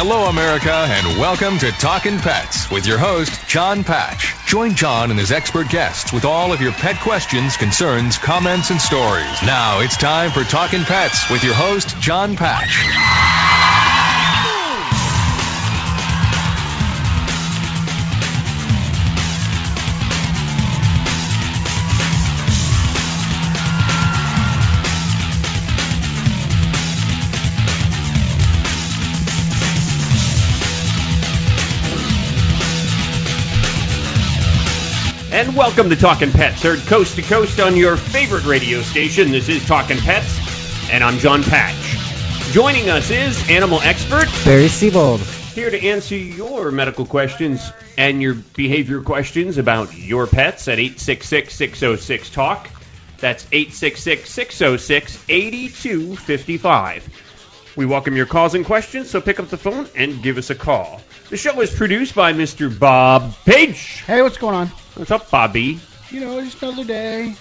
Hello, America, and welcome to Talkin' Pets with your host, Jon Patch. Join Jon and his expert guests with all of your pet questions, concerns, comments, and stories. Now it's time for Talkin' Pets with your host, Jon Patch. And welcome to Talking Pets, heard coast to coast on your favorite radio station. This is Talking Pets, and I'm Jon Patch. Joining us is animal expert Barry Siebold. here to answer your medical questions and your behavior questions about your pets at 866 606 TALK. That's 866 606 8255. We welcome your calls and questions, so pick up the phone and give us a call. The show is produced by Mr. Bob Page. Hey, what's going on? What's up, Bobby? You know, just another day.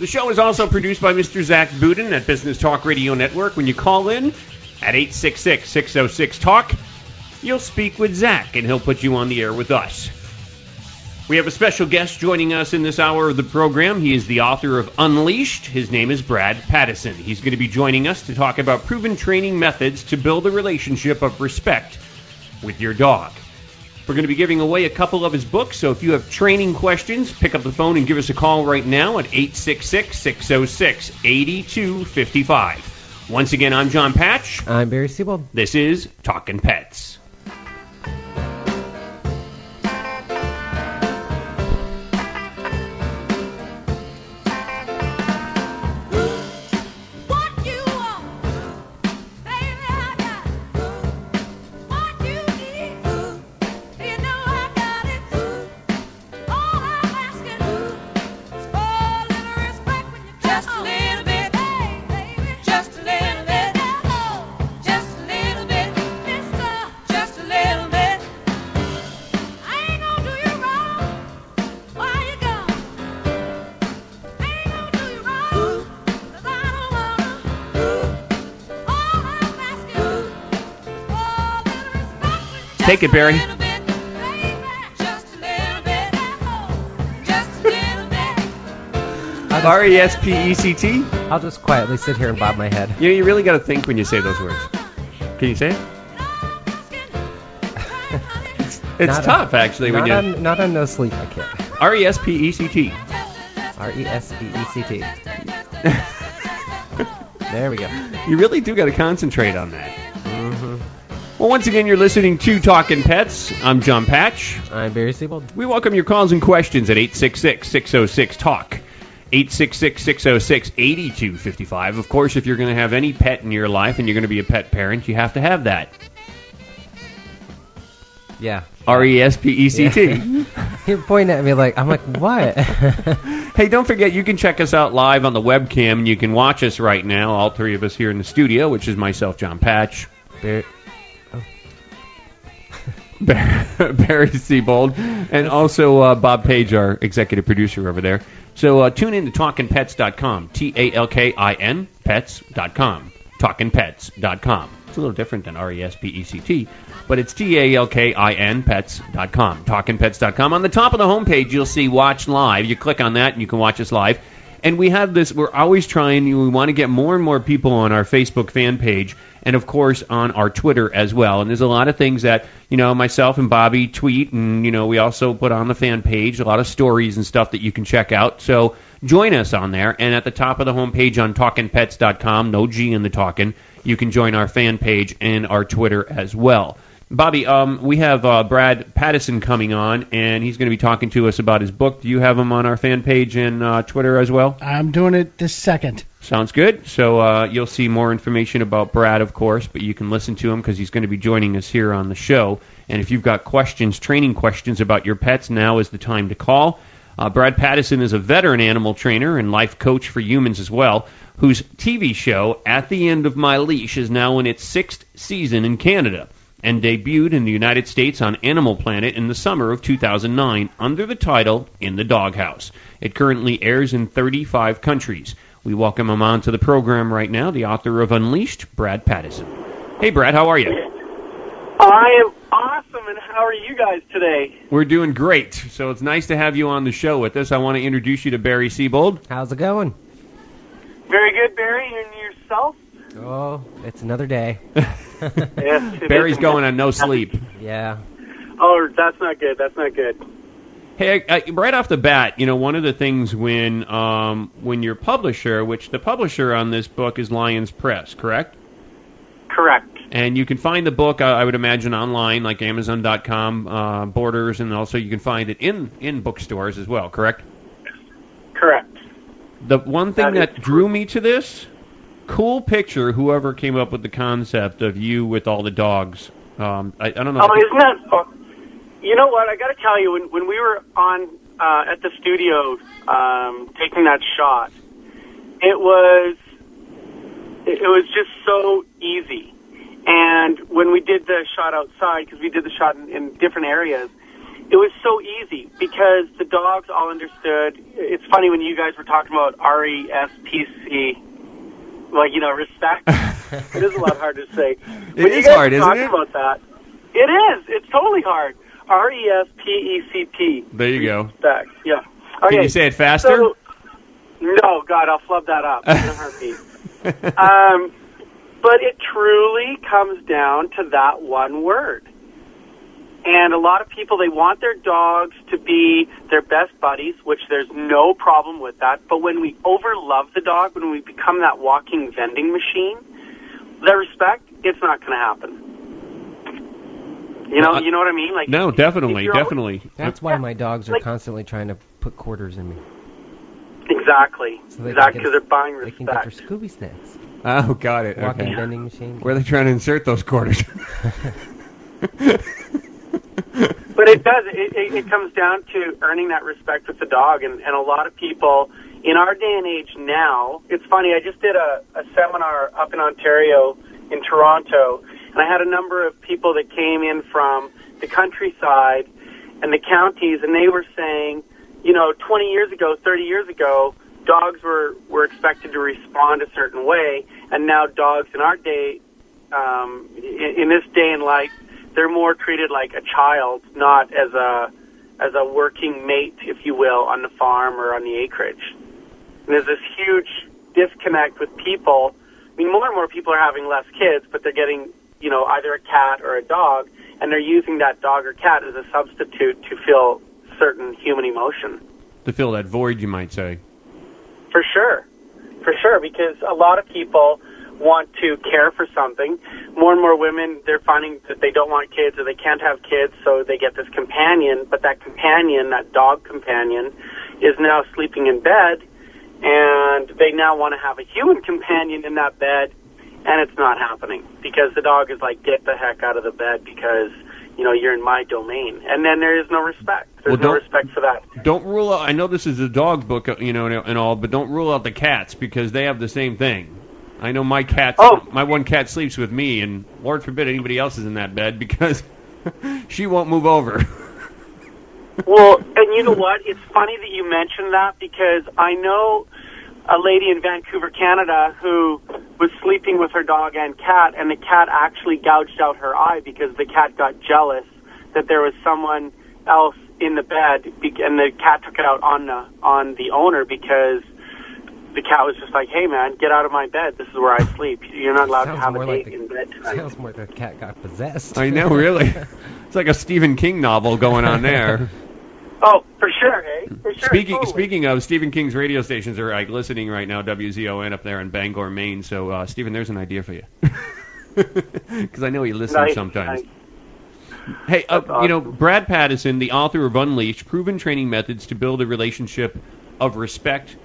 The show is also produced by Mr. Zach Budin at Business Talk Radio Network. When you call in at 866 606 Talk, you'll speak with Zach and he'll put you on the air with us. We have a special guest joining us in this hour of the program. He is the author of Unleashed. His name is Brad Pattison. He's going to be joining us to talk about proven training methods to build a relationship of respect with your dog. We're going to be giving away a couple of his books, so if you have training questions, pick up the phone and give us a call right now at 866 606 8255. Once again, I'm Jon Patch. I'm Barry Siebold. This is Talking Pets. A it, bit. R E S P E C T? I'll just quietly sit here and bob my head. You know, you really got to think when you say those words. Can you say it? It's Not tough, on- actually, when Not you. on, not on no sleep, I can't. R E S P E C T. R E S P E C T. There we go. You really do got to concentrate on that. Well, once again, you're listening to Talking Pets. I'm Jon Patch. I'm Barry Siebold. We welcome your calls and questions at 866 606 TALK. 866 606 8255. Of course, if you're going to have any pet in your life and you're going to be a pet parent, you have to have that. Yeah. R E S P E C T. You're pointing at me like, I'm like, what? Hey, don't forget, you can check us out live on the webcam, and you can watch us right now, all three of us here in the studio, which is myself, Jon Patch, Barry, Bar- Barry Siebold, and also uh, Bob Page, our executive producer over there. So uh, tune in to talkinpets.com, T A L K I N, pets.com, talkinpets.com. It's a little different than R E S P E C T, but it's T A L K I N, pets.com, talkinpets.com. On the top of the homepage, you'll see Watch Live. You click on that, and you can watch us live. And we have this, we're always trying, we want to get more and more people on our Facebook fan page and, of course, on our Twitter as well. And there's a lot of things that, you know, myself and Bobby tweet, and, you know, we also put on the fan page a lot of stories and stuff that you can check out. So join us on there. And at the top of the homepage on talkinpets.com, no G in the talking, you can join our fan page and our Twitter as well. Bobby, um, we have uh, Brad Pattison coming on, and he's going to be talking to us about his book. Do you have him on our fan page and uh, Twitter as well? I'm doing it this second. Sounds good. So uh, you'll see more information about Brad, of course, but you can listen to him because he's going to be joining us here on the show. And if you've got questions, training questions about your pets, now is the time to call. Uh, Brad Pattison is a veteran animal trainer and life coach for humans as well, whose TV show, At the End of My Leash, is now in its sixth season in Canada and debuted in the United States on Animal Planet in the summer of 2009 under the title In the Doghouse. It currently airs in 35 countries. We welcome him on to the program right now, the author of Unleashed, Brad Pattison. Hey, Brad, how are you? I am awesome, and how are you guys today? We're doing great. So it's nice to have you on the show with us. I want to introduce you to Barry Siebold. How's it going? Very good, Barry, and yourself? Oh, it's another day. Yes. Barry's going on no sleep. yeah. Oh, that's not good. That's not good. Hey, I, I- right off the bat, you know, one of the things when um, when your publisher, which the publisher on this book is Lyons Press, correct? Correct. And you can find the book, I, I would imagine, online, like Amazon.com, uh, Borders, and also you can find it in in bookstores as well, correct? Correct. The one thing That that, is drew me to this, cool picture. Whoever came up with the concept of you with all the dogs. Um, I, I don't know. Oh, isn't that? Oh, you know what? I got to tell you, when when we were on uh, at the studio um, taking that shot, it was it, was just so easy. And when we did the shot outside, because we did the shot in, in different areas, it was so easy because the dogs all understood. It's funny when you guys were talking about R E S P C, like you know, respect. it is a lot hard to say. when you is hard, isn't it? About that, it is. It's totally hard. R E S P E C T. There you go. Respect. Yeah. Okay. Can you say it faster? So, no, God, I'll flub that up in a heartbeat. um, but it truly comes down to that one word. And a lot of people, they want their dogs to be their best buddies, which there's no problem with that. But when we overlove the dog, when we become that walking vending machine, that respect, it's not going to happen. You know, Well, I- you know what I mean? Like no, if definitely, always- definitely. That's why my dogs are Like- constantly trying to put quarters in me. Exactly. So they can exactly, get- because they're buying They can get their. Scooby snacks. Oh, got it. Walking Okay. vending machine. Where are they trying to insert those quarters? But it does. It, it, it comes down to earning that respect with the dog, and, and a lot of people in our day and age now. It's funny. I just did a, a seminar up in Ontario, in Toronto, and I had a number of people that came in from the countryside and the counties, and they were saying, you know, 20 years ago, 30 years ago, dogs were were expected to respond a certain way, and now dogs in our day, um, in, in this day and life, they're more treated like a child, not as a as a working mate, if you will, on the farm or on the acreage. And there's this huge disconnect with people. I mean, more and more people are having less kids, but they're getting, you know, either a cat or a dog, and they're using that dog or cat as a substitute to feel certain human emotion. to fill that void, you might say. For sure. For sure, because a lot of people want to care for something. More and more women, they're finding that they don't want kids or they can't have kids, so they get this companion, but that companion, that dog companion, is now sleeping in bed, and they now want to have a human companion in that bed, and it's not happening because the dog is like, get the heck out of the bed because, you know, you're in my domain. And then there is no respect. There's Well, no respect for that. Don't rule out. I know this is a dog book, you know, and all, but don't rule out the cats because they have the same thing. I know my cat. Oh. My one cat sleeps with me, and Lord forbid anybody else is in that bed because she won't move over. Well, and you know what? It's funny that you mentioned that because I know a lady in Vancouver, Canada, who was sleeping with her dog and cat, and the cat actually gouged out her eye because the cat got jealous that there was someone else in the bed, be- and the cat took it out on the on the owner because the cat was just like, "Hey, man, get out of my bed. This is where I sleep. You're not allowed Sounds to have a more date like in bed tonight." Sounds more like the cat got possessed. I know, really. It's like a Stephen King novel going on there. Oh, for sure, hey, for sure. Speaking totally. speaking of Stephen King's radio stations are like listening right now, WZON up there in Bangor, Maine. So uh, Stephen, there's an idea for you. Because I know he listens Nice, sometimes. nice. Hey, uh, That's you know. Brad Pattison, the author of Unleashed, proven training methods to build a relationship of respect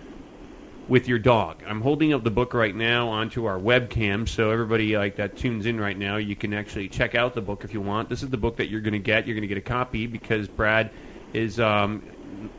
with your dog. I'm holding up the book right now onto our webcam, so everybody like that tunes in right now, you can actually check out the book if you want. This is the book that you're going to get. You're going to get a copy because Brad is um,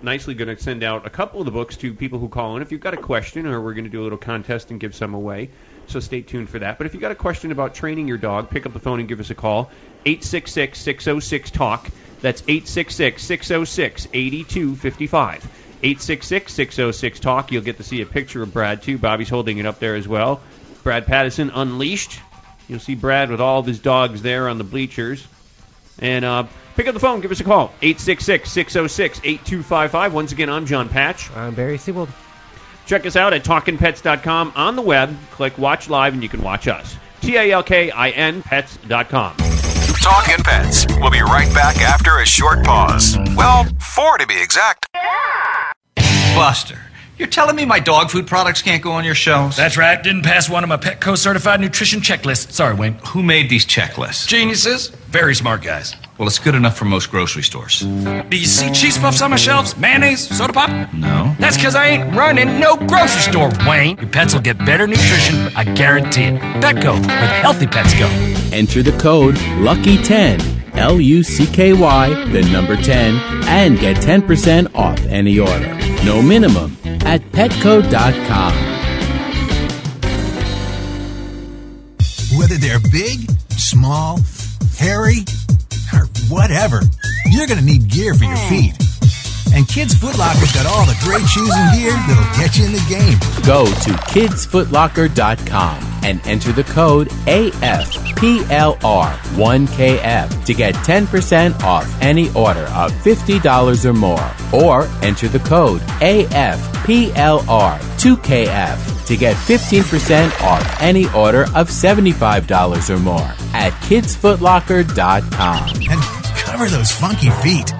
nicely going to send out a couple of the books to people who call in. If you've got a question, or we're going to do a little contest and give some away. So stay tuned for that. But if you've got a question about training your dog, pick up the phone and give us a call. 866 606 TALK. That's 866 606 8255. 866 606 TALK. You'll get to see a picture of Brad, too. Bobby's holding it up there as well. Brad Pattison Unleashed. You'll see Brad with all of his dogs there on the bleachers. And uh, pick up the phone, give us a call. 866 606 8255. Once again, I'm Jon Patch. I'm Barry Siebold. Check us out at talkinpets.com on the web. Click Watch Live, and you can watch us. T A L K I N pets.com. Talking Pets. We'll be right back after a short pause. Well, four to be exact. Buster, you're telling me my dog food products can't go on your shelves? That's right. Didn't pass one of my Petco certified nutrition checklists. Sorry, Wayne. Who made these checklists? Geniuses. Very smart guys. Well, it's good enough for most grocery stores. Do you see cheese puffs on my shelves? Mayonnaise? Soda pop? No. That's because I ain't running no grocery store, Wayne. Your pets will get better nutrition. I guarantee it. Petco, where the healthy pets go. Enter the code LUCKY10, L U C K Y, the number 10, and get 10% off any order. No minimum at petco.com. Whether they're big, small, hairy, or whatever, you're going to need gear for your feet. And Kids Foot Locker's got all the great shoes and gear that'll get you in the game. Go to kidsfootlocker.com and enter the code AFPLR1KF to get 10% off any order of $50 or more. Or enter the code AFPLR2KF to get 15% off any order of $75 or more at kidsfootlocker.com. And cover those funky feet.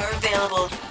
available.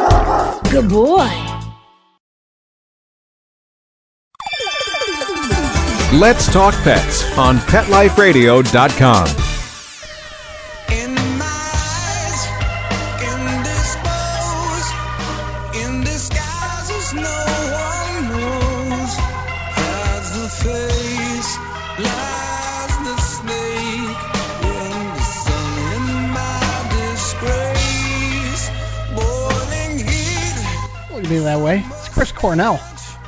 Good boy. Let's talk pets on PetLifeRadio.com. be that way. It's Chris Cornell.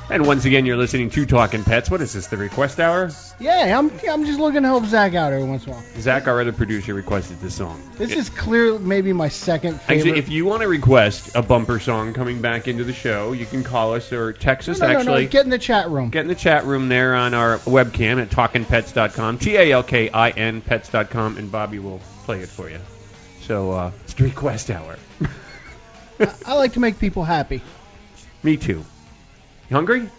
And once again, you're listening to Talking Pets. What is this, the request hour? Yeah, I'm I'm just looking to help Zach out every once in a while. Zach, our other producer, requested this song. This is clearly maybe my second favorite. Actually, if you want to request a bumper song coming back into the show, you can call us or text us. no, no, actually, no, get in the chat room. Get in the chat room there on our webcam at talkinpets.com, T A L K I N pets.com, and Bobby will play it for you. So uh, it's the request hour. I like to make people happy. Me too. You hungry?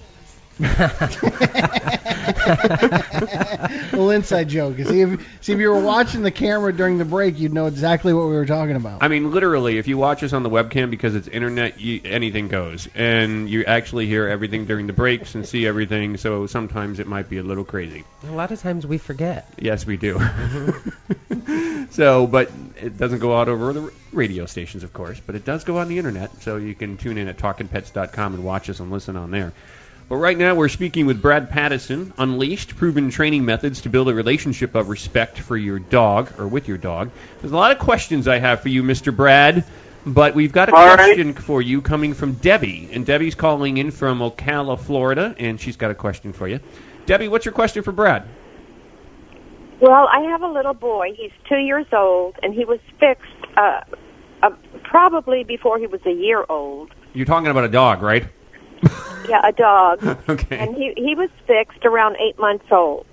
Little inside joke. See if see if you were watching the camera during the break, you'd know exactly what we were talking about. I mean, literally, if you watch us on the webcam because it's internet, you, anything goes, and you actually hear everything during the breaks and see everything. So sometimes it might be a little crazy. A lot of times we forget. Yes, we do. Mm-hmm. so, but it doesn't go out over the radio stations, of course, but it does go on the internet. So you can tune in at talkinpets.com and watch us and listen on there. But right now we're speaking with Brad Pattison, Unleashed, proven training methods to build a relationship of respect for your dog or with your dog. There's a lot of questions I have for you, Mr. Brad. But we've got a All right. question for you coming from Debbie, and Debbie's calling in from Ocala, Florida, and she's got a question for you. Debbie, what's your question for Brad? Well, I have a little boy. He's two years old, and he was fixed uh, uh, probably before he was a year old. You're talking about a dog, right? Yeah, a dog. Okay. And he he was fixed around eight months old,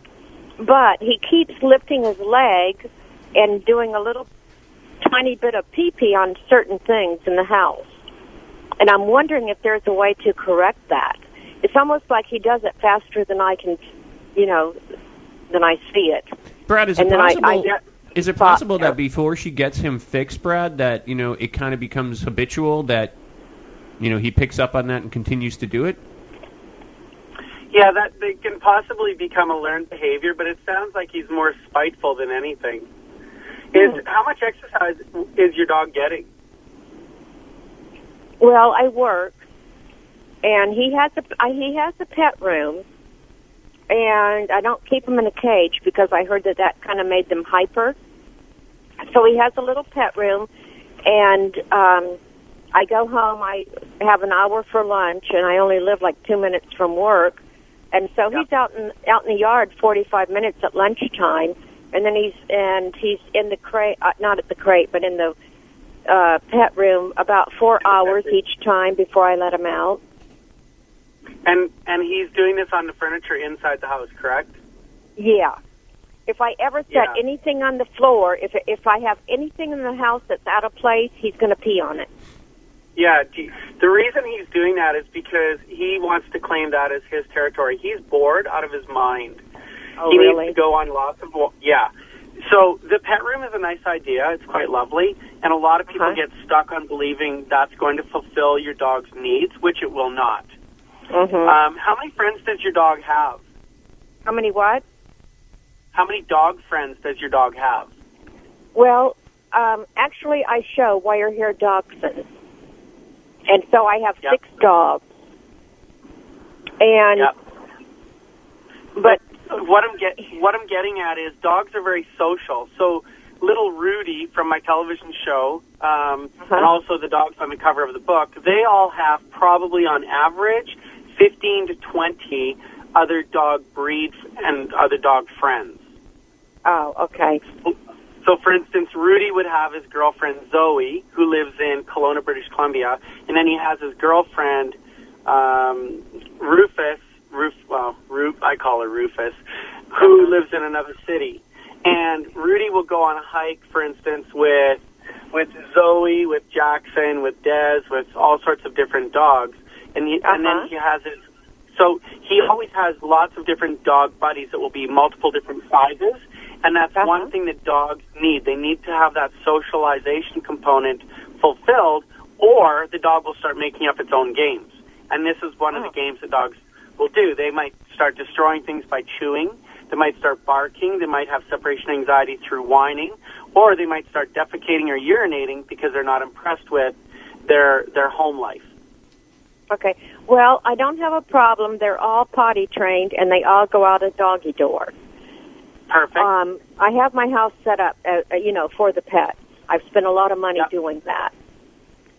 but he keeps lifting his leg and doing a little tiny bit of pee pee on certain things in the house. And I'm wondering if there's a way to correct that. It's almost like he does it faster than I can, you know, than I see it. Brad, is and it possible? I, I get, is it possible that before she gets him fixed, Brad, that you know it kind of becomes habitual that you know he picks up on that and continues to do it? Yeah, that they can possibly become a learned behavior, but it sounds like he's more spiteful than anything. Is how much exercise is your dog getting? Well, I work, and he has a he has a pet room, and I don't keep him in a cage because I heard that that kind of made them hyper. So he has a little pet room, and um, I go home. I have an hour for lunch, and I only live like two minutes from work, and so he's out in out in the yard forty five minutes at lunchtime, and then he's and he's in the crate, uh, not at the crate, but in the uh, pet room about four hours each time before I let him out. And and he's doing this on the furniture inside the house, correct? Yeah. If I ever set Yeah. anything on the floor, if if I have anything in the house that's out of place, he's going to pee on it. Yeah. The reason he's doing that is because he wants to claim that as his territory. He's bored out of his mind. Oh, he really? needs to go on lots of yeah. So the pet room is a nice idea. It's quite lovely, and a lot of people Uh-huh. get stuck on believing that's going to fulfill your dog's needs, which it will not. Mm-hmm. Um, how many friends does your dog have? How many what? How many dog friends does your dog have? Well, um, actually, I show wire-haired dachshunds, and so I have six dogs. And But what I'm get what I'm getting at is dogs are very social. So little Rudy from my television show, um, and also the dogs on the cover of the book, they all have probably on average 15 to 20 other dog breeds and other dog friends. Oh, okay. So, for instance, Rudy would have his girlfriend Zoe, who lives in Kelowna, British Columbia, and then he has his girlfriend um, Rufus. Ruf, well, Ruf, I call her Rufus, who lives in another city. And Rudy will go on a hike, for instance, with with Zoe, with Jackson, with Dez, with all sorts of different dogs, and he, and then he has his. So he always has lots of different dog buddies that will be multiple different sizes, and that's uh-huh. one thing that dogs need. They need to have that socialization component fulfilled, or the dog will start making up its own games. And this is one of the oh. games that dogs will do. They might start destroying things by chewing. They might start barking. They might have separation anxiety through whining, or they might start defecating or urinating because they're not impressed with their their home life. Okay. Well, I don't have a problem. They're all potty trained, and they all go out a doggy door. Perfect. Um, I have my house set up, uh, uh, you know, for the pets. I've spent a lot of money doing that.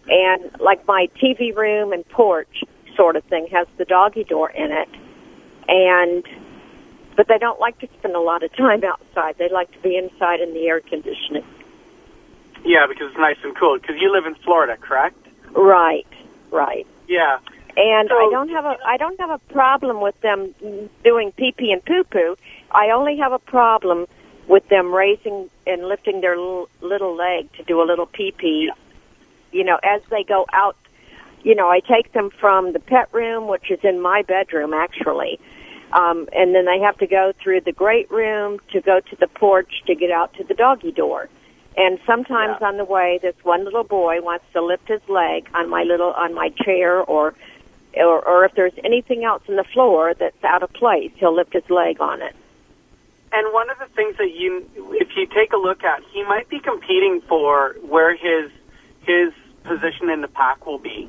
And like my TV room and porch sort of thing has the doggy door in it. And but they don't like to spend a lot of time outside. They like to be inside in the air conditioning. Yeah, because it's nice and cool. Because you live in Florida, correct? Right. Right. Yeah. And I don't have a I don't have a problem with them doing pee pee and poo poo. I only have a problem with them raising and lifting their little, little leg to do a little pee pee. You know, as they go out. You know, I take them from the pet room, which is in my bedroom actually, um, and then they have to go through the great room to go to the porch to get out to the doggy door. And sometimes on the way, this one little boy wants to lift his leg on my little on my chair, or, or or if there's anything else in the floor that's out of place, he'll lift his leg on it. And one of the things that you, if you take a look at, he might be competing for where his his position in the pack will be.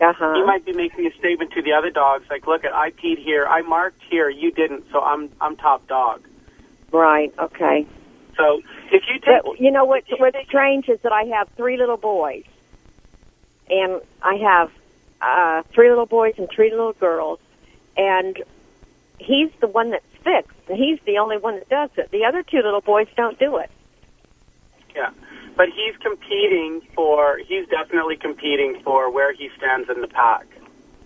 Uh-huh. He might be making a statement to the other dogs, like, "Look, at I peed here, I marked here, you didn't, so I'm I'm top dog." Right. Okay. So if you take, But you know what? What's strange is that I have three little boys, and I have uh, three little boys and three little girls, and he's the one that's fixed. And he's the only one that does it. The other two little boys don't do it. Yeah. But he's competing for, he's definitely competing for where he stands in the pack.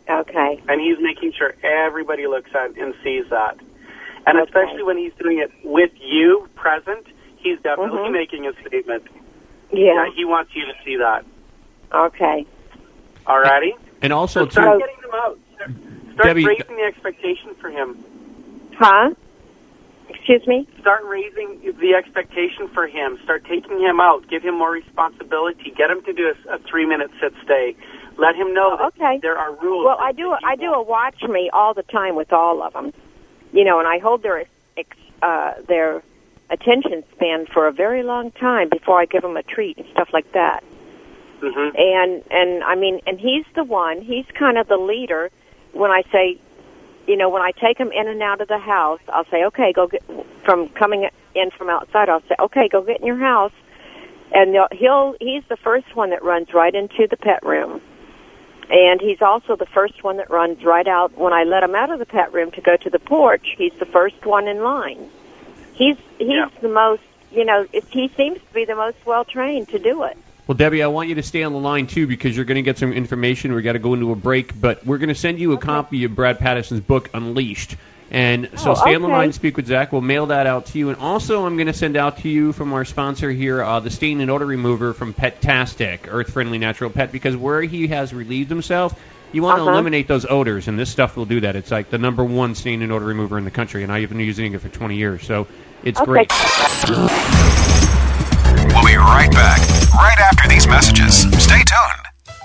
Okay. And he's making sure everybody looks at and sees that. And Okay. especially when he's doing it with you present, he's definitely Mhm. making a statement. Yeah. he wants you to see that. Okay. Alrighty? And also, So start too, getting them out. Start Debbie- raising the expectation for him. Huh? Excuse me? Start raising the expectation for him. Start taking him out. Give him more responsibility. Get him to do a, a three-minute sit stay. Let him know that okay. there are rules. Well, I do. I do a watch me all the time with all of them, you know, and I hold their uh, their attention span for a very long time before I give them a treat and stuff like that. Mm-hmm. And and I mean, and he's the one. He's kind of the leader. When I say, you know, when I take him in and out of the house, I'll say, okay, go get from coming in from outside. I'll say, okay, go get in your house, and he'll he's the first one that runs right into the pet room. And he's also the first one that runs right out when I let him out of the pet room to go to the porch. He's the first one in line. He's he's Yeah. the most, you know, it, he seems to be the most well trained to do it. Well, Debbie, I want you to stay on the line too because you're going to get some information. We got to go into a break, but we're going to send you a copy of Brad Pattison's book, Unleashed. And so Oh, stay on the okay. line, speak with Zach. We'll mail that out to you. And also, I'm going to send out to you from our sponsor here uh, the stain and odor remover from Petastic, Earth Friendly Natural Pet, because where he has relieved himself, you want to Uh-huh. eliminate those odors, and this stuff will do that. It's like the number one stain and odor remover in the country, and I've been using it for 20 years, so it's Okay. great. We'll be right back, right after these messages. Stay tuned.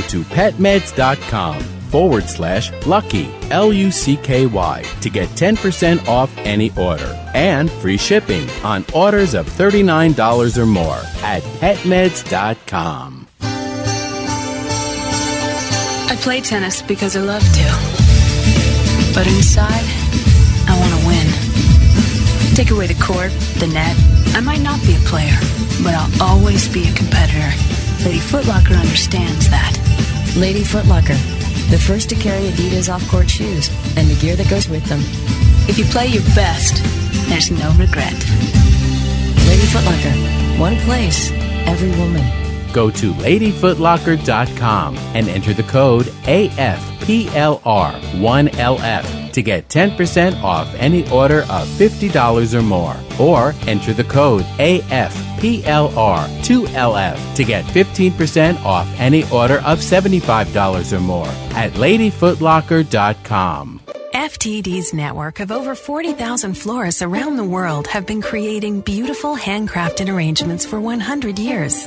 to petmeds.com forward slash lucky, L U C K Y, to get 10% off any order and free shipping on orders of $39 or more at petmeds.com. I play tennis because I love to. But inside, I want to win. Take away the court, the net. I might not be a player, but I'll always be a competitor. Lady Footlocker understands that. Lady Footlocker, the first to carry Adidas off-court shoes and the gear that goes with them. If you play your best, there's no regret. Lady Footlocker, one place, every woman. Go to ladyfootlocker.com and enter the code AFPLR1LF to get 10% off any order of $50 or more. Or enter the code AFPLR2LF to get 15% off any order of $75 or more at ladyfootlocker.com. FTD's network of over 40,000 florists around the world have been creating beautiful handcrafted arrangements for 100 years.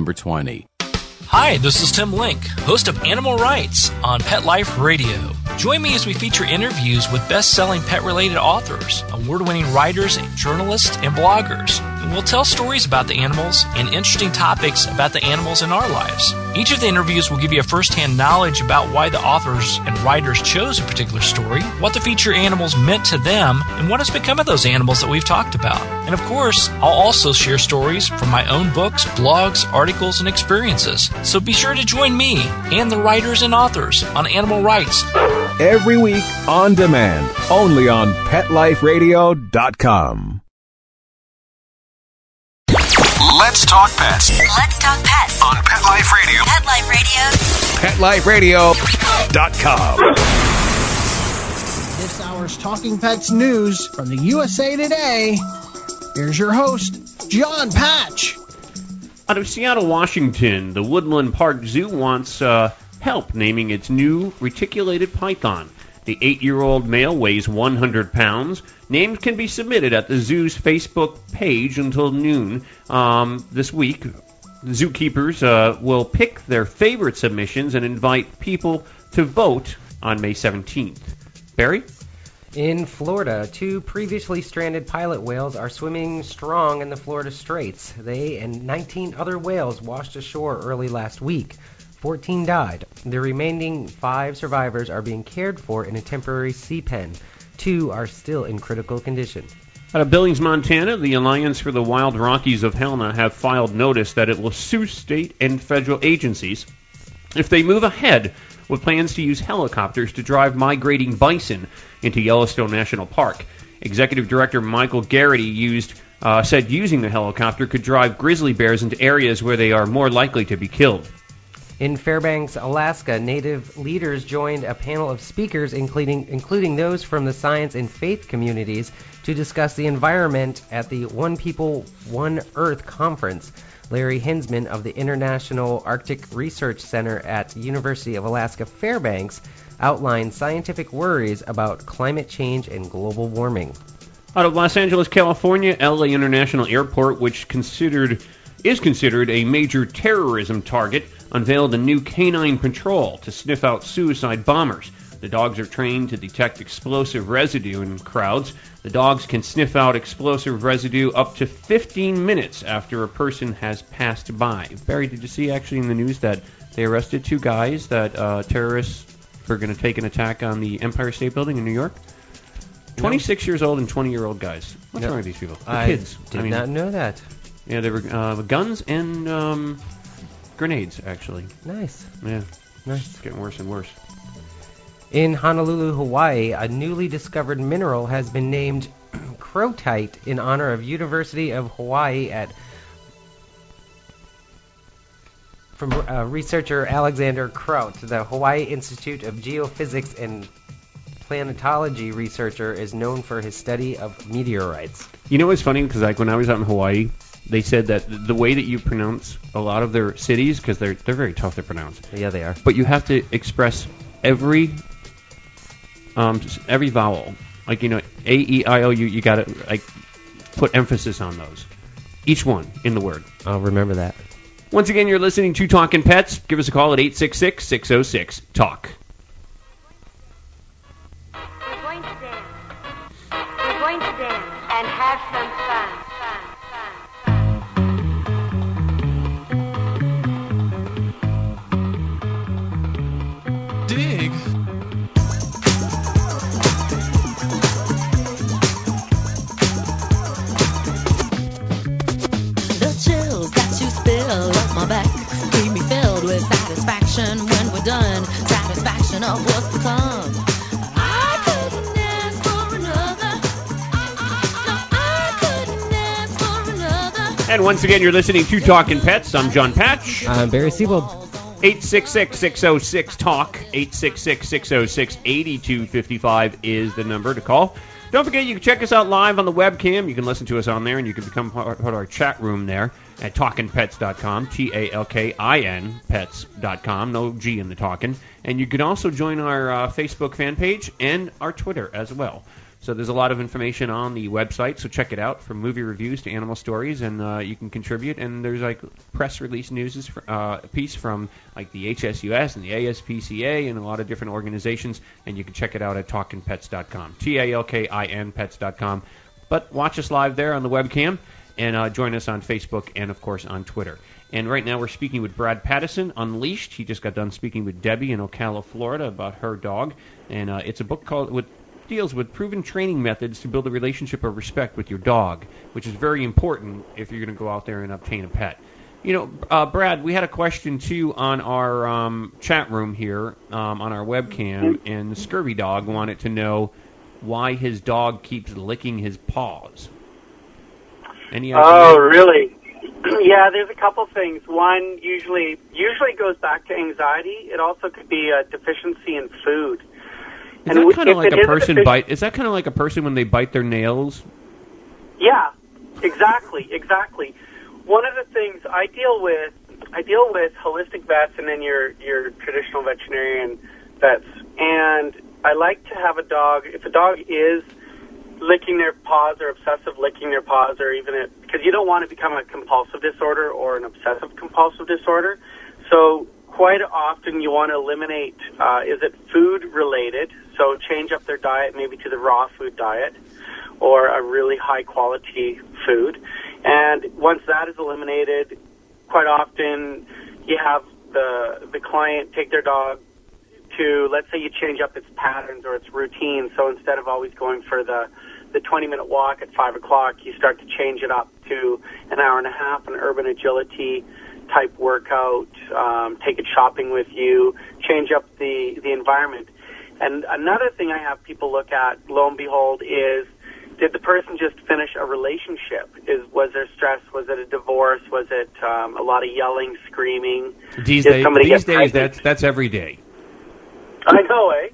20. Hi, this is Tim Link, host of Animal Writes on Pet Life Radio. Join me as we feature interviews with best selling pet related authors, award winning writers, journalists, and bloggers. We'll tell stories about the animals and interesting topics about the animals in our lives. Each of the interviews will give you a first hand knowledge about why the authors and writers chose a particular story, what the feature animals meant to them, and what has become of those animals that we've talked about. And of course, I'll also share stories from my own books, blogs, articles, and experiences. So be sure to join me and the writers and authors on Animal Writes. Every week on demand, only on PetLifeRadio.com. Let's talk pets Let's talk pets on Pet Life Radio. Pet Life Radio. PetLifeRadio.com. This hour's Talking Pets news from the USA Today. Here's your host, Jon Patch. Out of Seattle, Washington, the Woodland Park Zoo wants uh, help naming its new reticulated python. The eight year old male weighs 100 pounds. Names can be submitted at the zoo's Facebook page until noon um, this week. Zookeepers uh, will pick their favorite submissions and invite people to vote on May 17th. Barry? In Florida, two previously stranded pilot whales are swimming strong in the Florida Straits. They and 19 other whales washed ashore early last week. 14 died. The remaining five survivors are being cared for in a temporary sea pen. Two are still in critical condition. Out of Billings, Montana, the Alliance for the Wild Rockies of Helena have filed notice that it will sue state and federal agencies if they move ahead with plans to use helicopters to drive migrating bison into Yellowstone National Park. Executive Director Michael Garrity used uh, said using the helicopter could drive grizzly bears into areas where they are more likely to be killed. In Fairbanks, Alaska, Native leaders joined a panel of speakers, including including those from the science and faith communities, to discuss the environment at the One People, One Earth conference. Larry Hinzman of the International Arctic Research Center at University of Alaska Fairbanks outlined scientific worries about climate change and global warming. Out of Los Angeles, California, LA International Airport, which considered is considered a major terrorism target, unveiled a new canine patrol to sniff out suicide bombers. The dogs are trained to detect explosive residue in crowds. The dogs can sniff out explosive residue up to 15 minutes after a person has passed by. Barry, did you see actually in the news that they arrested two guys that uh, terrorists were going to take an attack on the Empire State Building in New York? 26 years old and 20 year old guys. What's No. wrong with these people? They're I kids. did I mean, not know that. Yeah, they were uh, guns and um, grenades, actually. Nice. Yeah. Nice. It's getting worse and worse. In Honolulu, Hawaii, a newly discovered mineral has been named krotite in honor of University of Hawaii at from uh, researcher Alexander Krot. The Hawaii Institute of Geophysics and Planetology researcher is known for his study of meteorites. You know what's funny? Because like when I was out in Hawaii, they said that the way that you pronounce a lot of their cities, because they're they're very tough to pronounce. Yeah, they are. But you have to express every um just every vowel. Like you know, a e i o u. You got to like put emphasis on those. Each one in the word. I'll remember that. Once again, you're listening to Talking Pets. Give us a call at 866 606 TALK. We're going to dance. We're going to dance and have some fun. fun, And once again, you're listening to Talking Pets. I'm Jon Patch. I'm Barry Siebold. 866 606 TALK. 866 606 8255 is the number to call. Don't forget, you can check us out live on the webcam. You can listen to us on there, and you can become part of our chat room there at talkinpets.com. T A L K I N pets.com. No G in the talking. And you can also join our uh, Facebook fan page and our Twitter as well. So there's a lot of information on the website, so check it out from movie reviews to animal stories, and uh, you can contribute. And there's like press release news uh, piece from like the HSUS and the ASPCA and a lot of different organizations, and you can check it out at talkinpets.com. T A L K I N pets.com. But watch us live there on the webcam, and uh, join us on Facebook and of course on Twitter. And right now we're speaking with Brad Pattison, Unleashed. He just got done speaking with Debbie in Ocala, Florida, about her dog, and uh, it's a book called with deals with proven training methods to build a relationship of respect with your dog, which is very important if you're going to go out there and obtain a pet. You know, uh, Brad, we had a question too on our um, chat room here um, on our webcam, and the Scurvy Dog wanted to know why his dog keeps licking his paws. Any idea? Oh, really? Yeah, there's a couple things. One usually usually goes back to anxiety. It also could be a deficiency in food. Is And that kind of like a person bite? Is that kind of like a person when they bite their nails? Yeah, exactly, exactly. One of the things I deal with, I deal with holistic vets and then your your traditional veterinarian vets, and I like to have a dog. If a dog is licking their paws or obsessive licking their paws, or even it, because you don't want to become a compulsive disorder or an obsessive compulsive disorder. So quite often you want to eliminate. Uh, is it food related? So change up their diet maybe to the raw food diet or a really high quality food. And once that is eliminated, quite often you have the the client take their dog to let's say you change up its patterns or its routine. So instead of always going for the the 20 minute walk at five o'clock, you start to change it up to an hour and a half, an urban agility type workout. Um, take it shopping with you. Change up the the environment. And another thing I have people look at, lo and behold, is did the person just finish a relationship? Is was there stress? Was it a divorce? Was it um, a lot of yelling, screaming? These Did days, these days, that's that's every day. I know, eh?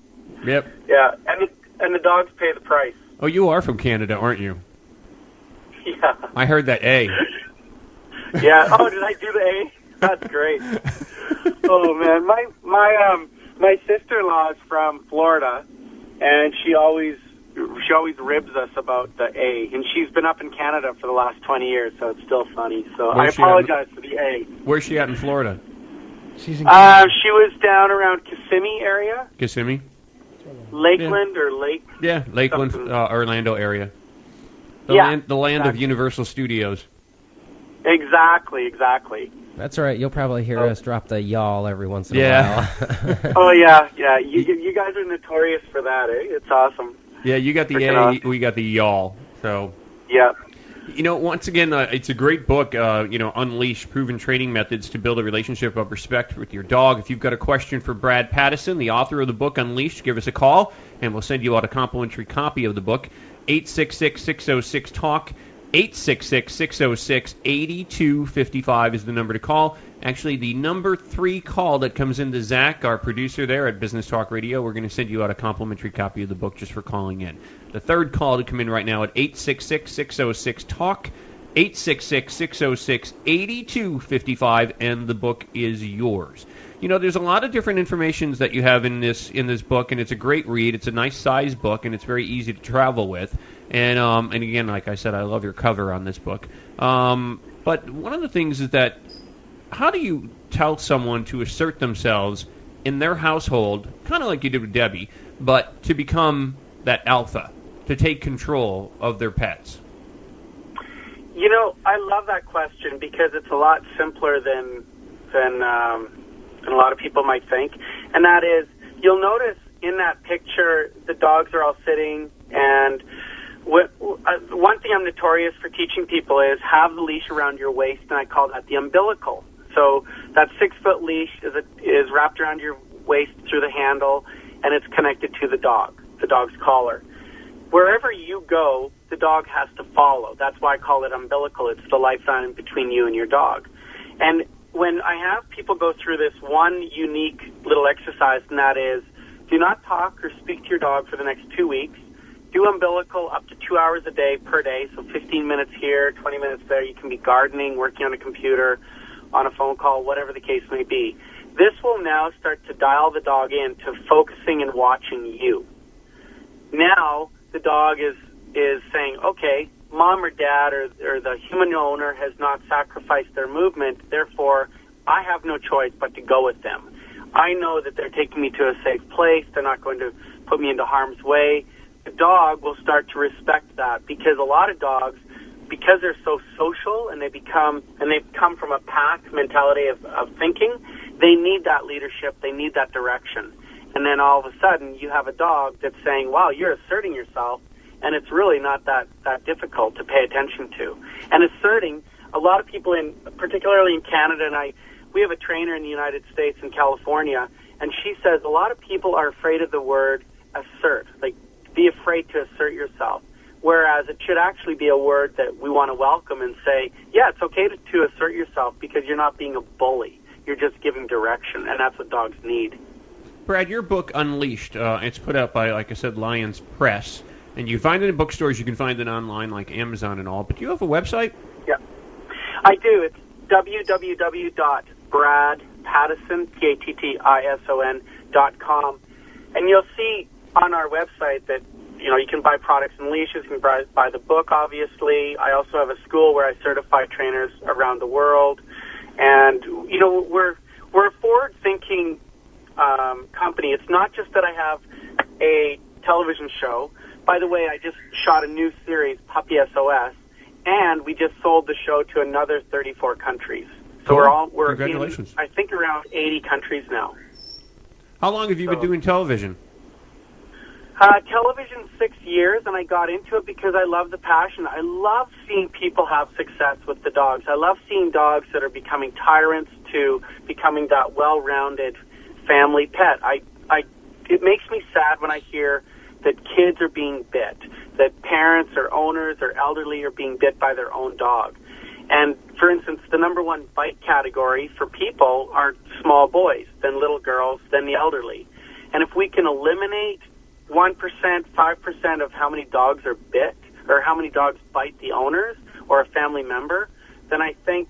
Yep. Yeah, and the, and the dogs pay the price. Oh, you are from Canada, aren't you? Yeah, I heard that. A. yeah. Oh, did I do the A? That's great. oh man, my my um my sister-in-law is from Florida, and she always she always ribs us about the A, and she's been up in Canada for the last 20 years, so it's still funny. So I Where's she at? apologize for the A. Where's she at in Florida? She's in Uh, she was down around Kissimmee area, Kissimmee. Lakeland or Lake. Yeah, Lakeland, uh, Orlando area. The Yeah, land, the land of. Universal Studios. Exactly, exactly. That's all right. You'll probably hear us drop the y'all every once in Yeah. a while. Oh yeah, yeah. You you you guys are notorious for that, eh? It's awesome. Yeah, you got the Freaking A, we got the y'all. So. Yeah. You know, once again, uh, it's a great book. Uh, you know, Unleash Proven Training Methods to Build a Relationship of Respect with Your Dog. If you've got a question for Brad Pattison, the author of the book Unleashed, give us a call, and we'll send you out a complimentary copy of the book. 866-606-TALK. 866-606-8255 is the number to call. Actually, the number three call that comes into Zach, our producer there at Business Talk Radio, we're going to send you out a complimentary copy of the book just for calling in. The third call to come in right now at 866-606-TALK. 866-606-8255 and the book is yours. You know, there's a lot of different informations that you have in this in this book and it's a great read. It's a nice size book and it's very easy to travel with. And um and again, like I said, I love your cover on this book. Um but one of the things is that how do you tell someone to assert themselves in their household, kind of like you did with Debbie, but to become that alpha, to take control of their pets? You know, I love that question because it's a lot simpler than than um, than a lot of people might think, and that is you'll notice in that picture the dogs are all sitting and. What, uh, one thing I'm notorious for teaching people is have the leash around your waist, and I call that the umbilical. So that six foot leash is a, is wrapped around your waist through the handle, and it's connected to the dog, the dog's collar. Wherever you go, the dog has to follow. That's why I call it umbilical. It's the lifeline between you and your dog. And when I have people go through this one unique little exercise, and that is do not talk or speak to your dog for the next two weeks. Do umbilical up to two hours a day per day, so 15 minutes here, 20 minutes there. You can be gardening, working on a computer, on a phone call, whatever the case may be. This will now start to dial the dog in to focusing and watching you. Now the dog is is saying, okay, mom or dad or, or the human owner has not sacrificed their movement, therefore I have no choice but to go with them. I know that they're taking me to a safe place. They're not going to put me into harm's way. The dog will start to respect that because a lot of dogs, because they're so social and they become and they come from a pack mentality of, of thinking, they need that leadership. They need that direction. And then all of a sudden, you have a dog that's saying, "Wow, you're asserting yourself," and it's really not that that difficult to pay attention to. And asserting, a lot of people in, particularly in Canada, and I, we have a trainer in the United States in California, and she says a lot of people are afraid of the word assert, like be afraid to assert yourself. Whereas it should actually be a word that we want to welcome and say, yeah, it's okay to, to assert yourself because you're not being a bully. You're just giving direction, and that's what dogs need. Brad, your book Unleashed, uh, it's put out by, like I said, Lyons Press, and you find it in bookstores. You can find it online, like Amazon and all. But do you have a website? Yeah, I do. It's www.bradpattison, P-A-T-T-I-S-O-N dot com, and you'll see on our website that you know you can buy products and leashes. You can buy, buy the book, obviously. I also have a school where I certify trainers around the world, and you know we're we're a forward-thinking um, company. It's not just that I have a television show. By the way, I just shot a new series, Puppy SOS, and we just sold the show to another 34 countries. So we're all we're Congratulations. in I think around 80 countries now. How long have you been doing television? Uh, television six years, and I got into it because I love the passion. I love seeing people have success with the dogs. I love seeing dogs that are becoming tyrants to becoming that well-rounded family pet. I, I, it makes me sad when I hear that kids are being bit, that parents or owners or elderly are being bit by their own dog. And for instance, the number one bite category for people are small boys, then little girls, then the elderly. And if we can eliminate 1%, 5% of how many dogs are bit or how many dogs bite the owners or a family member, then I think,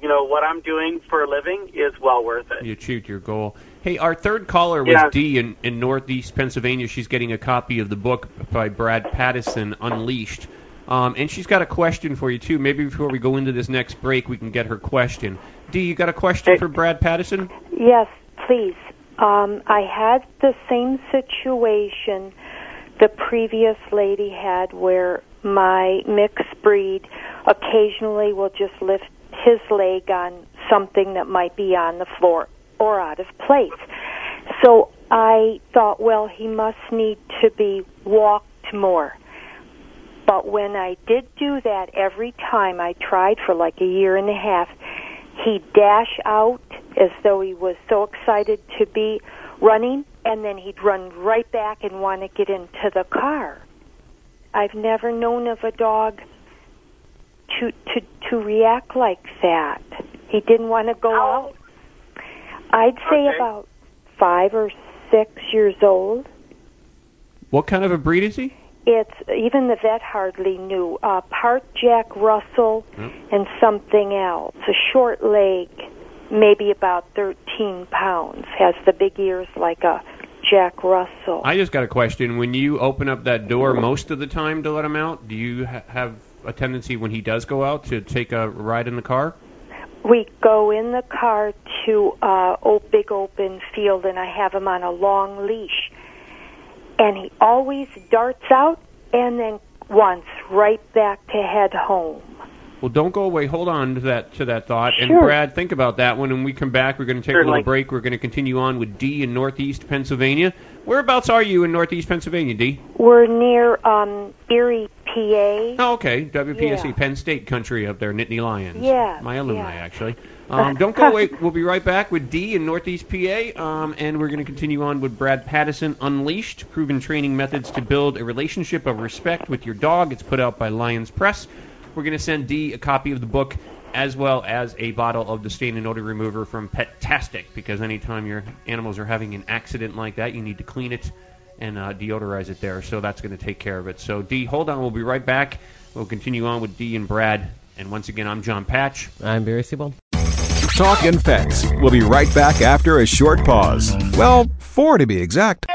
you know, what I'm doing for a living is well worth it. You achieved your goal. Hey, our third caller was Yeah. Dee in, in Northeast Pennsylvania. She's getting a copy of the book by Brad Pattison, Unleashed. Um, and she's got a question for you, too. Maybe before we go into this next break, we can get her question. Dee, you got a question for Brad Pattison? Yes, please. Um, I had the same situation the previous lady had where my mixed breed occasionally will just lift his leg on something that might be on the floor or out of place. So I thought, well, he must need to be walked more. But when I did do that every time I tried for like a year and a half, he'd dash out as though he was so excited to be running, and then he'd run right back and want to get into the car. I've never known of a dog to to to react like that. He didn't want to go out. I'd say Okay. about five or six years old. What kind of a breed is he? It's even the vet hardly knew. Uh, part Jack Russell and something else. A short leg, maybe about 13 pounds. Has the big ears like a Jack Russell. I just got a question. When you open up that door most of the time to let him out, do you ha- have a tendency when he does go out to take a ride in the car? We go in the car to uh, a big open field, and I have him on a long leash. And he always darts out and then wants right back to head home. Well, don't go away. Hold on to that to that thought. Sure. And Brad, think about that one. When we come back, we're going to take a little break. We're going to continue on with D in Northeast Pennsylvania. Whereabouts are you in Northeast Pennsylvania, D? We're near um, Erie, PA. Oh, okay. WPSC, Yeah. Penn State country up there, Nittany Lions. Yeah, My alumni, yeah. actually. Um, don't go away. We'll be right back with D in Northeast PA, um, and we're going to continue on with Brad Pattison, Unleashed, proven training methods to build a relationship of respect with your dog. It's put out by Lyons Press. We're going to send D a copy of the book as well as a bottle of the stain and odor remover from Petastic because anytime your animals are having an accident like that, you need to clean it and uh, deodorize it there. So that's going to take care of it. So D, hold on. We'll be right back. We'll continue on with D and Brad. And once again, I'm Jon Patch. I'm Barry Siebold. Talking Pets. We'll be right back after a short pause. Well, four to be exact.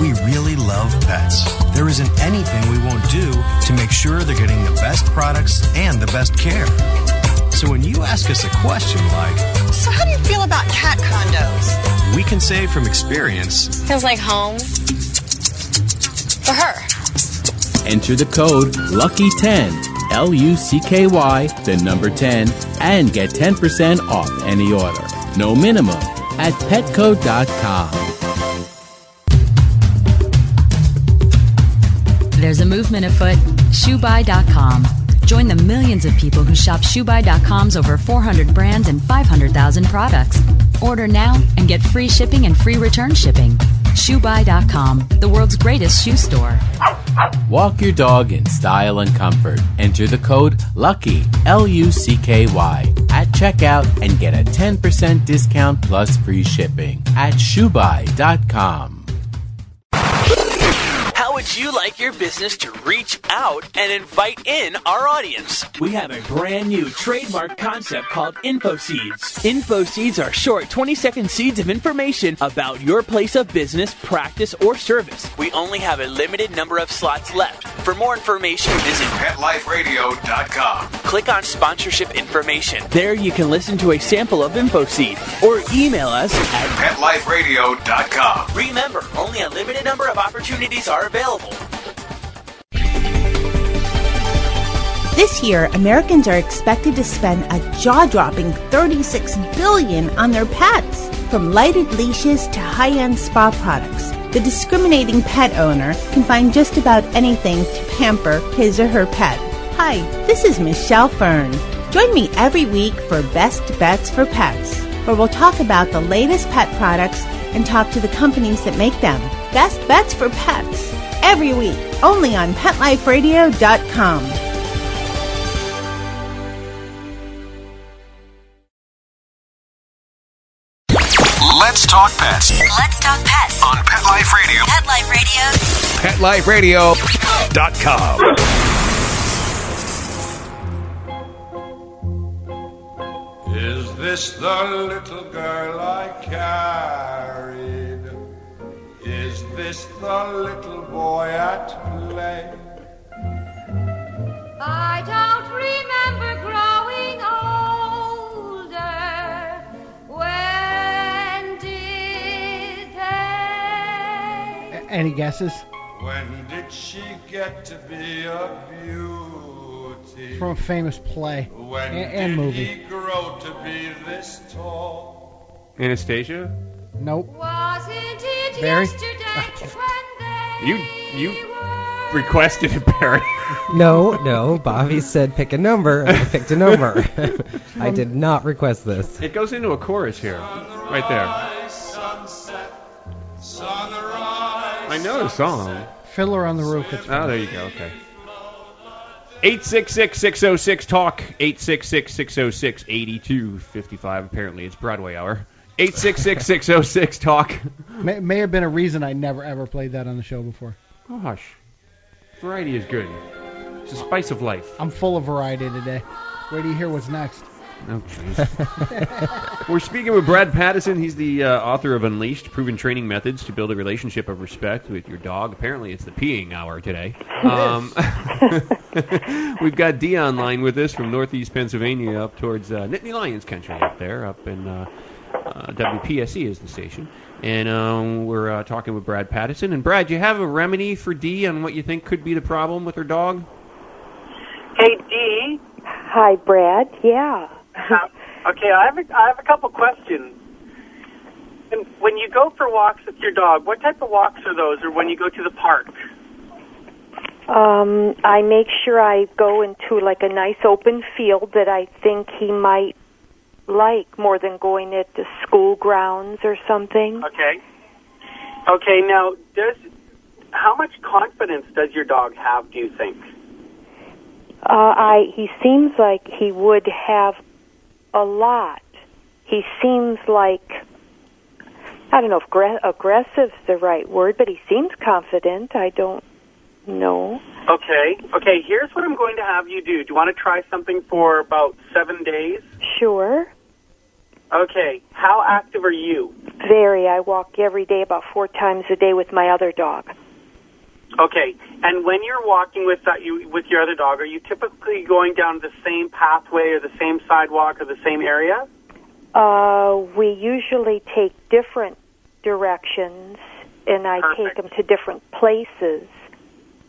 We really love pets. There isn't anything we won't do to make sure they're getting the best products and the best care. So when you ask us a question like, So, how do you feel about cat condos? we can say from experience, Feels like home for her. Enter the code LUCKY10, L U C K Y, the number 10, and get 10% off any order. No minimum at petco.com. There's a movement afoot. ShoeBuy.com. Join the millions of people who shop ShoeBuy.com's over 400 brands and 500,000 products. Order now and get free shipping and free return shipping. ShoeBuy.com, the world's greatest shoe store. Walk your dog in style and comfort. Enter the code LUCKY, L U C K Y, at checkout and get a 10% discount plus free shipping at shoebuy.com. How would you like your business to reach out and invite in our audience? We have a brand new trademark concept called Info Seeds. Info Seeds are short 20 second seeds of information about your place of business, practice, or service. We only have a limited number of slots left. For more information, visit PetLifeRadio.com. Click on sponsorship information. There you can listen to a sample of Info Seed or email us at PetLifeRadio.com. Remember, only a limited number of opportunities are available. This year, Americans are expected to spend a jaw-dropping 36 billion on their pets. From lighted leashes to high-end spa products, the discriminating pet owner can find just about anything to pamper his or her pet. Hi, this is Michelle Fern. Join me every week for Best Bets for Pets, where we'll talk about the latest pet products and talk to the companies that make them. Best Bets for Pets, every week, only on PetLifeRadio.com. Let's talk pets Let's talk pets on Pet Life Radio. Pet Life Radio. PetLifeRadio.com. Is this the little girl I carried? Is this the little boy at play? I don't remember growing older. When did they? Any guesses? When did she get to be a beauty? From a famous play When and, and did movie. he grow to be this tall? Anastasia? Nope. Wasn't it Barry? yesterday when You you requested it, Barry. No, no. Bobby said pick a number, and I picked a number. I did not request this. It goes into a chorus here, right there. Sunset, sunrise. I know the song. Fiddler on the Roof. It's Oh, there you go. Okay. 866-606-TALK. 866-606-8255. Apparently, it's Broadway hour. 866-606-TALK. may, may have been a reason I never ever played that on the show before. Oh, hush. Variety is good. It's the spice of life. I'm full of variety today. Wait till you hear what's next. Oh. We're speaking with Brad Pattison. He's the uh, author of Unleashed: Proven Training Methods to Build a Relationship of Respect with Your Dog. Apparently, it's the peeing hour today. Um, we've got Dee online with us from Northeast Pennsylvania, up towards uh, Nittany Lions country, up there, up in uh, uh, WPSE is the station. And um, we're uh, talking with Brad Pattison. And Brad, you have a remedy for Dee on what you think could be the problem with her dog? Hey, Dee. Hi, Brad. Yeah. Okay, I have a, I have a couple questions. And when you go for walks with your dog, what type of walks are those? Or when you go to the park? Um, I make sure I go into like a nice open field that I think he might like more than going at the school grounds or something. Okay. Okay, now does how much confidence does your dog have? Do you think? Uh, I he seems like he would have a lot. He seems like I don't know if gra- aggressive's the right word, but he seems confident. I don't know. Okay. Okay. Here's what I'm going to have you do. Do you want to try something for about seven days? Sure. Okay. How active are you? Very. I walk every day about four times a day with my other dog. Okay. And when you're walking with that you with your other dog, are you typically going down the same pathway or the same sidewalk or the same area? Uh, we usually take different directions, and I take them to different places.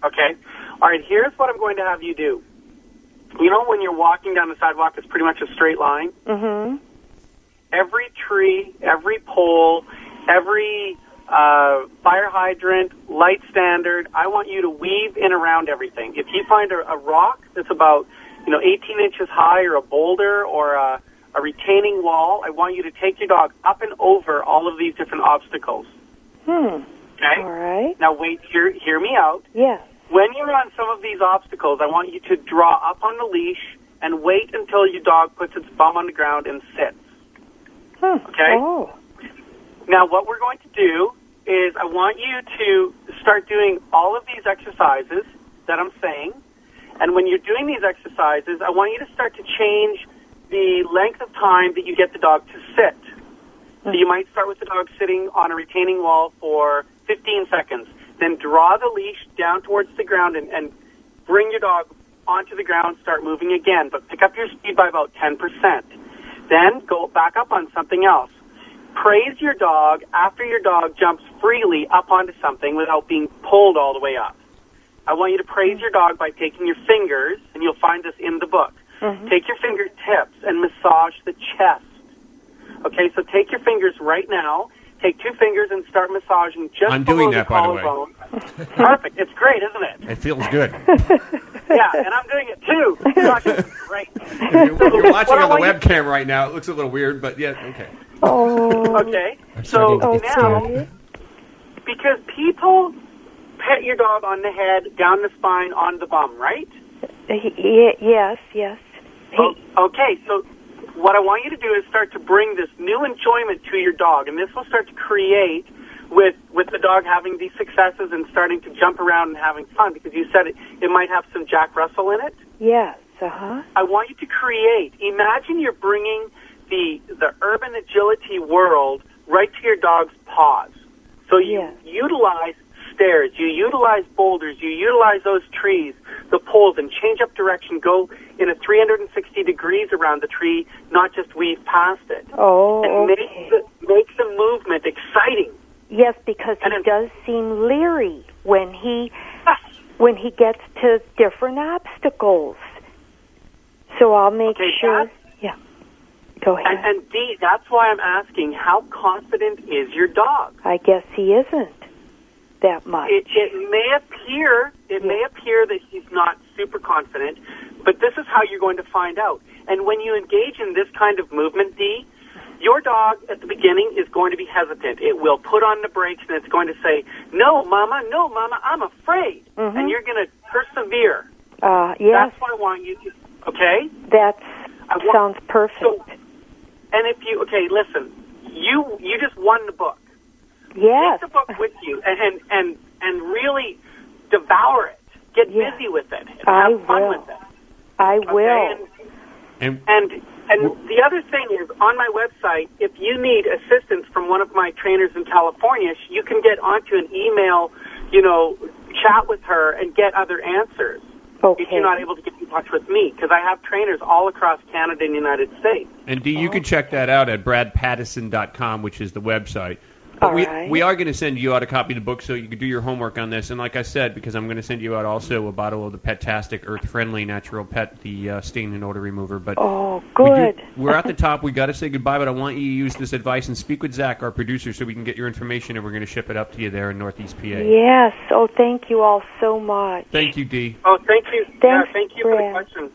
Okay. All right. Here's what I'm going to have you do. You know, when you're walking down the sidewalk, it's pretty much a straight line. Mm-hmm. Every tree, every pole, every uh, fire hydrant, light standard. I want you to weave in around everything. If you find a, a rock that's about, you know, 18 inches high, or a boulder, or a, a retaining wall. I want you to take your dog up and over all of these different obstacles. Hmm. Okay? All right. Now wait, hear hear me out. Yes. When you're on some of these obstacles, I want you to draw up on the leash and wait until your dog puts its bum on the ground and sits. Okay? Oh. Now, what we're going to do is I want you to start doing all of these exercises that I'm saying. And when you're doing these exercises, I want you to start to change the length of time that you get the dog to sit. So you might start with the dog sitting on a retaining wall for 15 seconds. Then draw the leash down towards the ground and, and bring your dog onto the ground, start moving again, but pick up your speed by about 10%. Then go back up on something else. Praise your dog after your dog jumps freely up onto something without being pulled all the way up. I want you to praise your dog by taking your fingers, and you'll find this in the book. Mm-hmm. Take your fingertips and massage the chest. Okay, so take your fingers right now. Take two fingers and start massaging just I'm below doing the that, by the way. collarbone. Perfect. It's great, isn't it? It feels good. Yeah, and I'm doing it too. Gosh, it's great. If you're, if you're watching on the want you- webcam right now, it looks a little weird, but yeah, okay. Oh. Okay. So starting to get now, because people pet your dog on the head, down the spine, on the bum, right? Y- yes, yes. Oh, okay, so what I want you to do is start to bring this new enjoyment to your dog, and this will start to create with with the dog having these successes and starting to jump around and having fun. Because you said it, it might have some Jack Russell in it. Yes. Uh huh. I want you to create. Imagine you're bringing the the urban agility world right to your dog's paws. So you utilize stairs, you utilize boulders, you utilize those trees, the poles, and change up direction. Go in a 360 degrees around the tree, not just weave past it. Oh, and okay. make the, make the movement exciting. Yes, because and he does seem leery when he ah. when he gets to different obstacles. So I'll make Okay, sure. Yeah. Go ahead. And, and Dee, that's why I'm asking, how confident is your dog? I guess he isn't that much. It, it may appear it may appear that he's not super confident, but this is how you're going to find out. And when you engage in this kind of movement, D, your dog at the beginning is going to be hesitant. It will put on the brakes and it's going to say, "No, Mama, no, Mama, I'm afraid," and you're going to persevere. Uh, yes, That's what I want you to. Okay. that sounds perfect. And if you okay, listen, you you just won the book. yes. Take the book with you and and and, and really devour it. Get busy with it. And I have fun will. with it. I Okay? will. And, and and the other thing is on my website, if you need assistance from one of my trainers in California, you can get onto an email, you know, chat with her and get other answers. Okay. If you're not able to get in touch with me, because I have trainers all across Canada and the United States. And Dee, you can check that out at bradpattison.com, which is the website. But All we, right. we are going to send you out a copy of the book so you can do your homework on this. And like I said, because I'm going to send you out also a bottle of the Petastic Earth Friendly Natural Pet, the uh, stain and odor remover. But oh, we do- good. we're at the top. we got to say goodbye, but I want you to use this advice and speak with Zach, our producer, so we can get your information and we're going to ship it up to you there in Northeast PA. Yes. Oh, thank you all so much. Thank you, Dee. Oh, thank you. yeah, thank you for the Brad. question.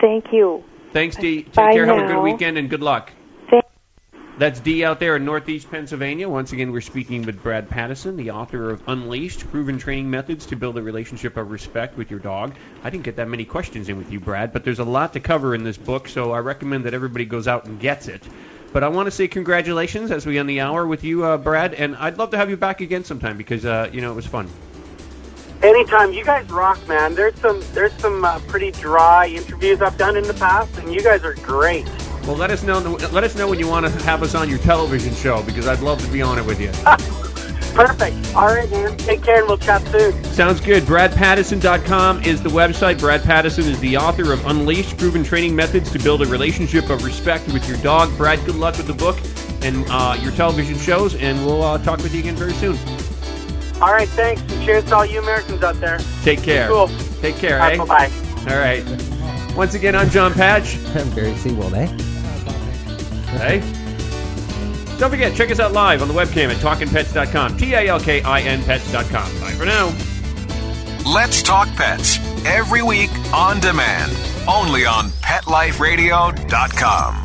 Thank you. Thanks, Dee. Take Bye care. Have a good weekend and good luck. That's Dee out there in Northeast Pennsylvania. Once again, we're speaking with Brad Pattison, the author of Unleashed Proven Training Methods to Build a Relationship of Respect with Your Dog. I didn't get that many questions in with you, Brad, but there's a lot to cover in this book, so I recommend that everybody goes out and gets it. But I want to say congratulations as we end the hour with you, uh, Brad, and I'd love to have you back again sometime because, uh, you know, it was fun. Anytime, you guys rock, man. There's some there's some uh, pretty dry interviews I've done in the past, and you guys are great. Well, let us know. Let us know when you want to have us on your television show because I'd love to be on it with you. Perfect. All right, man. Take care, and we'll chat soon. Sounds good. BradPattison.com is the website. Brad Pattison is the author of Unleashed Proven Training Methods to Build a Relationship of Respect with Your Dog. Brad, good luck with the book and uh, your television shows, and we'll uh, talk with you again very soon. All right, thanks, and cheers to all you Americans out there. Take care. Cool. Take care, All eh? bye-bye. All right. Once again, I'm Jon Patch. I'm Barry Seawold, eh? Hey. Don't forget, check us out live on the webcam at talkinpets.com. T-A-L-K-I-N pets.com. Bye for now. Let's Talk Pets every week on demand, only on PetLifeRadio.com.